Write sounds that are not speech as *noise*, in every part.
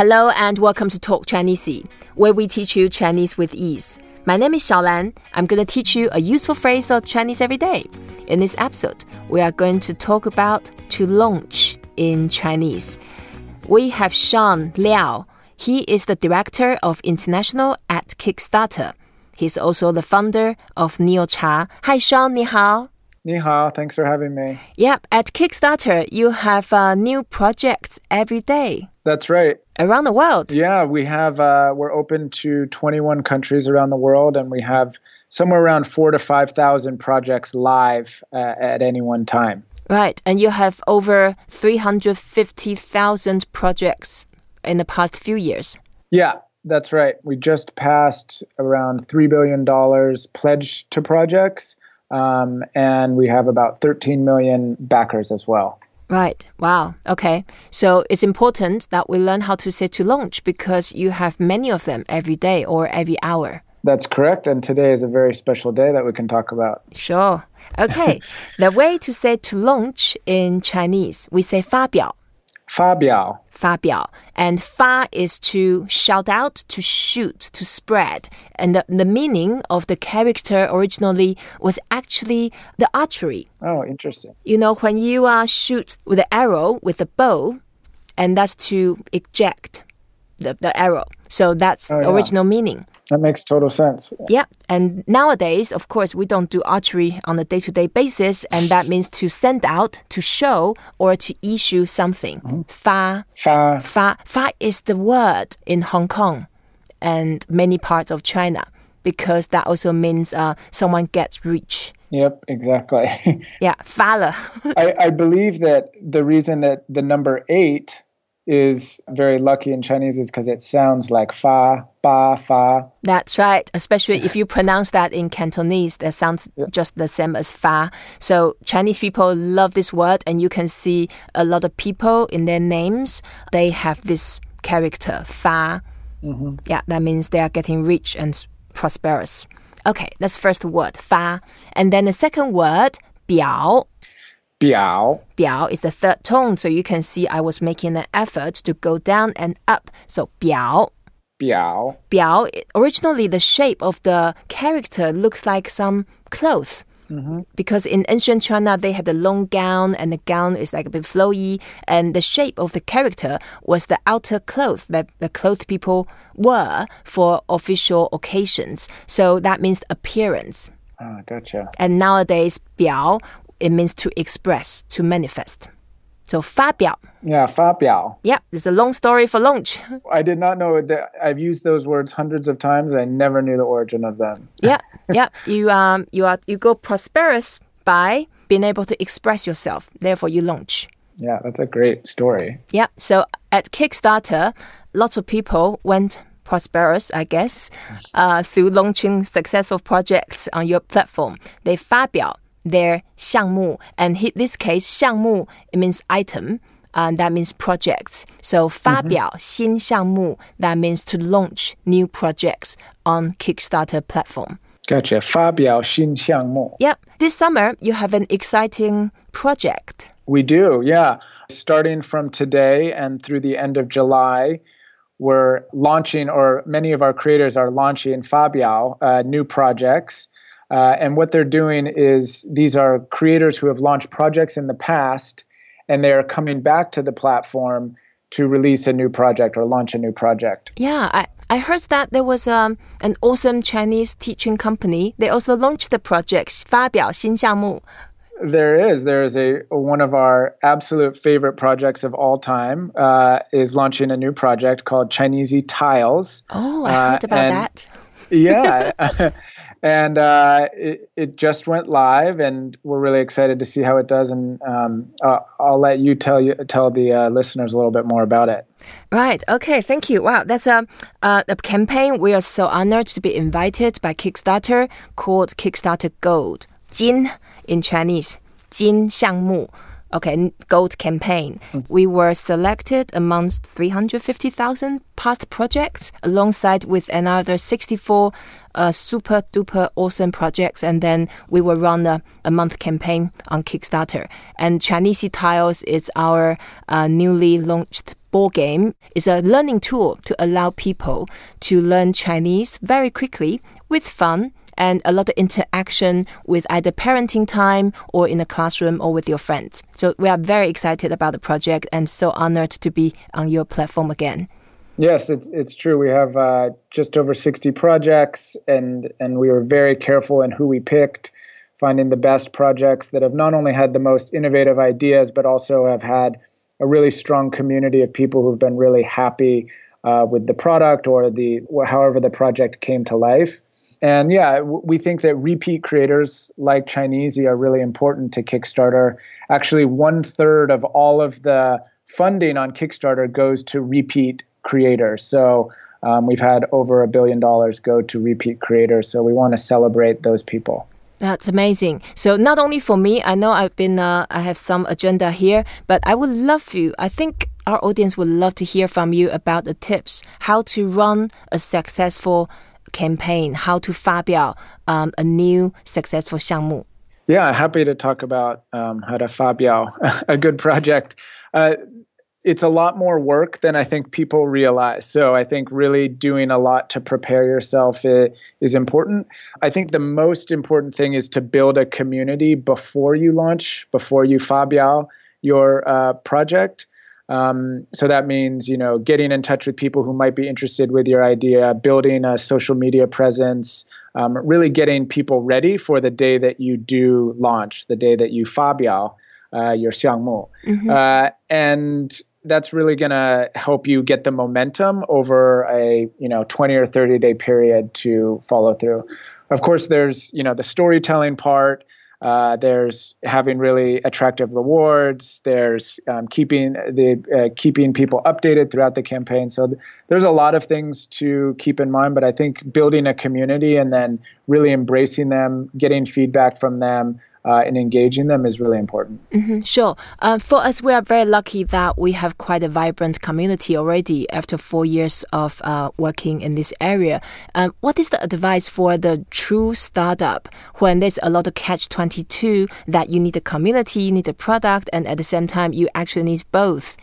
Hello and welcome to Talk Chineasy, where we teach you Chinese with ease. My name is ShaoLan. I'm going to teach you a useful phrase of Chinese every day. In this episode, we are going to talk about to launch in Chinese. We have Sean Leow. He is the director of international at Kickstarter. He's also the founder of NeoCha. Hi, Sean. 你好.你好, thanks for having me. Yep, at Kickstarter, you have uh, new projects every day. That's right. Around the world. Yeah, we have. Uh, we're open to 21 countries around the world, and we have somewhere around four to five thousand projects live uh, at any one time. Right, and you have over 350,000 projects in the past few years. Yeah, that's right. We just passed around $3 billion pledged to projects, um, and we have about 13 million backers as well. Right. Wow. Okay. So it's important that we learn how to say to launch because you have many of them every day or every hour. That's correct. And today is a very special day that we can talk about. Sure. Okay. *laughs* the way to say to launch in Chinese, we say 发表.发表.发表. And 发 is to shout out, to shoot, to spread. And the, the meaning of the character originally was actually the archery. Oh, interesting. You know, when you uh, shoot with an arrow with a bow, and that's to eject the, the arrow. So that's Oh, yeah. original meaning. That makes total sense. Yeah. And nowadays, of course, we don't do archery on a day to day basis. And that means to send out, to show, or to issue something. Mm-hmm. Fa. Fa. Fa. Fa is the word in Hong Kong and many parts of China because that also means uh, someone gets rich. Yep, exactly. *laughs* yeah, fa I, I believe that the reason that the number eight is very lucky in Chinese is because it sounds like fa, ba, fa. That's right. Especially if you pronounce that in Cantonese, that sounds just the same as fa. So Chinese people love this word, and you can see a lot of people in their names. They have this character fa. Mm-hmm. Yeah, that means they are getting rich and prosperous. Okay, that's the first word fa, and then the second word 表. Biao. 表is the third tone, so you can see I was making an effort to go down and up. So 表. Biao. Biao, originally the shape of the character looks like some cloth. Because in ancient China, they had a long gown, and the gown is like a bit flowy, and the shape of the character was the outer cloth that the clothes people wore for official occasions. So that means appearance. Ah, gotcha. And nowadays, 表, it means to express, to manifest. So 发表, Yeah, fa biao. yeah, it's a long story for launch. *laughs* I did not know that I've used those words hundreds of times. I never knew the origin of them. *laughs* yeah, yeah. You um you are you go prosperous by being able to express yourself. Therefore, you launch. Yeah, that's a great story. Yeah. So at Kickstarter, lots of people went prosperous, I guess, uh, through launching successful projects on your platform. They 发表 their 项目, and in this case, 项目 it means item. And that means projects. So 发表新项目 that means to launch new projects on Kickstarter platform. Gotcha. Fa biao xin xiang mo. Yep. This summer, you have an exciting project. We do, yeah. Starting from today and through the end of July, we're launching, or many of our creators are launching Fabiao uh, new projects. Uh, and what they're doing is these are creators who have launched projects in the past and they are coming back to the platform to release a new project or launch a new project. Yeah, I, I heard that there was um, an awesome Chinese teaching company. They also launched the projects 发表新项目. There is. There is a one of our absolute favorite projects of all time uh, is launching a new project called Chineasy Tiles. Oh, I uh, heard about that. yeah, *laughs* *laughs* and uh, it, it just went live, and we're really excited to see how it does. And um, uh, I'll let you tell you tell the uh, listeners a little bit more about it. Right. Okay. Thank you. Wow, that's a, a campaign we are so honored to be invited by Kickstarter called Kickstarter Gold Jin in Chinese Jin 项目。Okay, gold campaign. Hmm. We were selected amongst 350,000 past projects alongside with another 64 uh, super duper awesome projects. And then we will run a, a month campaign on Kickstarter. And Chineasy Tiles is our uh, newly launched board game is a learning tool to allow people to learn Chinese very quickly with fun and a lot of interaction with either parenting time or in the classroom or with your friends. So we are very excited about the project and so honored to be on your platform again. Yes, it's it's true. We have uh, just over sixty projects, and and we were very careful in who we picked, finding the best projects that have not only had the most innovative ideas, but also have had a really strong community of people who've been really happy uh, with the product or the however the project came to life. And yeah, we think that repeat creators like Chineasy are really important to Kickstarter. Actually, one third of all of the funding on Kickstarter goes to repeat creators. So um, we've had over a billion dollars go to repeat creators. So we want to celebrate those people. That's amazing. So not only for me, I know I've been, uh, I have some agenda here, but I would love you. I think our audience would love to hear from you about the tips how to run a successful campaign, how to 发表 um, a new successful 项目. Yeah, happy to talk about um, how to 发表 *laughs* a good project. Uh, it's a lot more work than I think people realize. So I think really doing a lot to prepare yourself is, important. I think the most important thing is to build a community before you launch, before you 发表 your uh, project. Um, so that means you know getting in touch with people who might be interested with your idea, building a social media presence, um, really getting people ready for the day that you do launch, the day that you fabiao uh, your xiangmu, mm-hmm. uh, and that's really going to help you get the momentum over a you know 20 or 30 day period to follow through. Of course, there's you know the storytelling part. Uh, there's having really attractive rewards. There's um, keeping the uh, keeping people updated throughout the campaign. So th- there's a lot of things to keep in mind. But I think building a community and then really embracing them, getting feedback from them, uh, and engaging them is really important. Mm-hmm, sure. Uh, for us, we are very lucky that we have quite a vibrant community already after four years of uh, working in this area. Um, what is the advice for the true startup when there's a lot of catch 22 that you need a community, you need a product, and at the same time, you actually need both?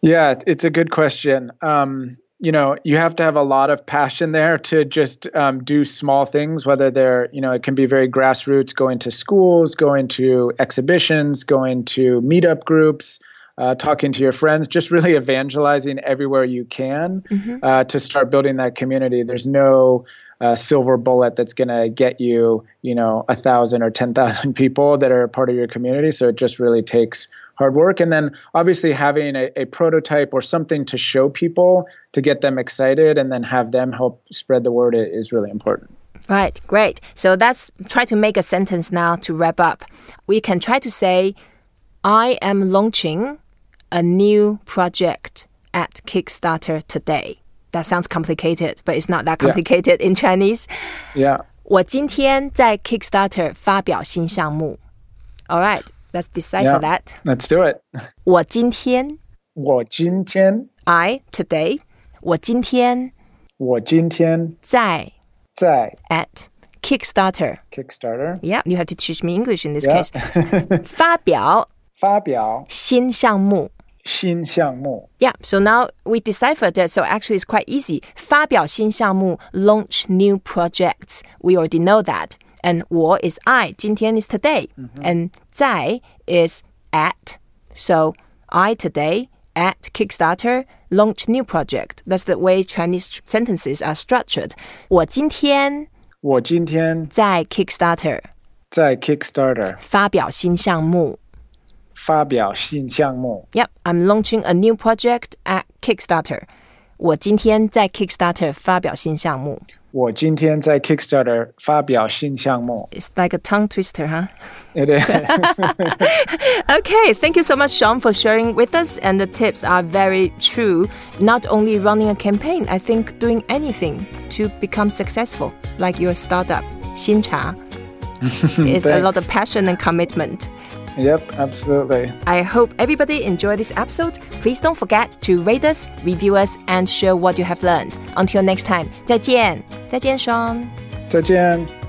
Yeah, it's a good question. Um, you know you have to have a lot of passion there to just um, do small things whether they're you know it can be very grassroots going to schools going to exhibitions going to meetup groups uh, talking to your friends just really *laughs* evangelizing everywhere you can mm-hmm. uh, to start building that community there's no uh, silver bullet that's going to get you you know a thousand or ten thousand *laughs* people that are part of your community so it just really takes hard work. And then obviously having a, a, prototype or something to show people to get them excited and then have them help spread the word is really important. Right, great. So let's try to make a sentence now to wrap up. We can try to say, I am launching a new project at Kickstarter today. That sounds complicated, but it's not that complicated yeah. in Chinese. Yeah. 我今天在 Kickstarter 发表新项目。All right. Let's decipher yeah, that. Let's do it. *laughs* 我今天我今天 I today 我今天我今天在在 at Kickstarter. Kickstarter. Yeah, you have to teach me English in this yeah. case. *laughs* 发表发表新项目新项目 Yeah, so now we deciphered that. So actually, it's quite easy. 发表新项目 launch new projects. We already know that. And 我 is I. 今天 is today. Mm-hmm. And 在 is at. So I today at Kickstarter launch new project. That's the way Chinese sentences are structured. 我今天我今天在 Kickstarter 在 Kickstarter 发表新项目。发表新项目。Yep, I'm launching a new project at Kickstarter. 我今天在 Kickstarter 发表新项目。 我今天在 Kickstarter 发表新项目。It's like a tongue twister, huh? It is. *laughs* okay, thank you so much, Sean, for sharing with us. And the tips are very true. Not only running a campaign, I think doing anything to become successful, like your startup, 新茶, is *laughs* a lot of passion and commitment. Yep, absolutely. I hope everybody enjoyed this episode. Please don't forget to rate us, review us, and share what you have learned. Until next time, 再见，再见，Sean。再见。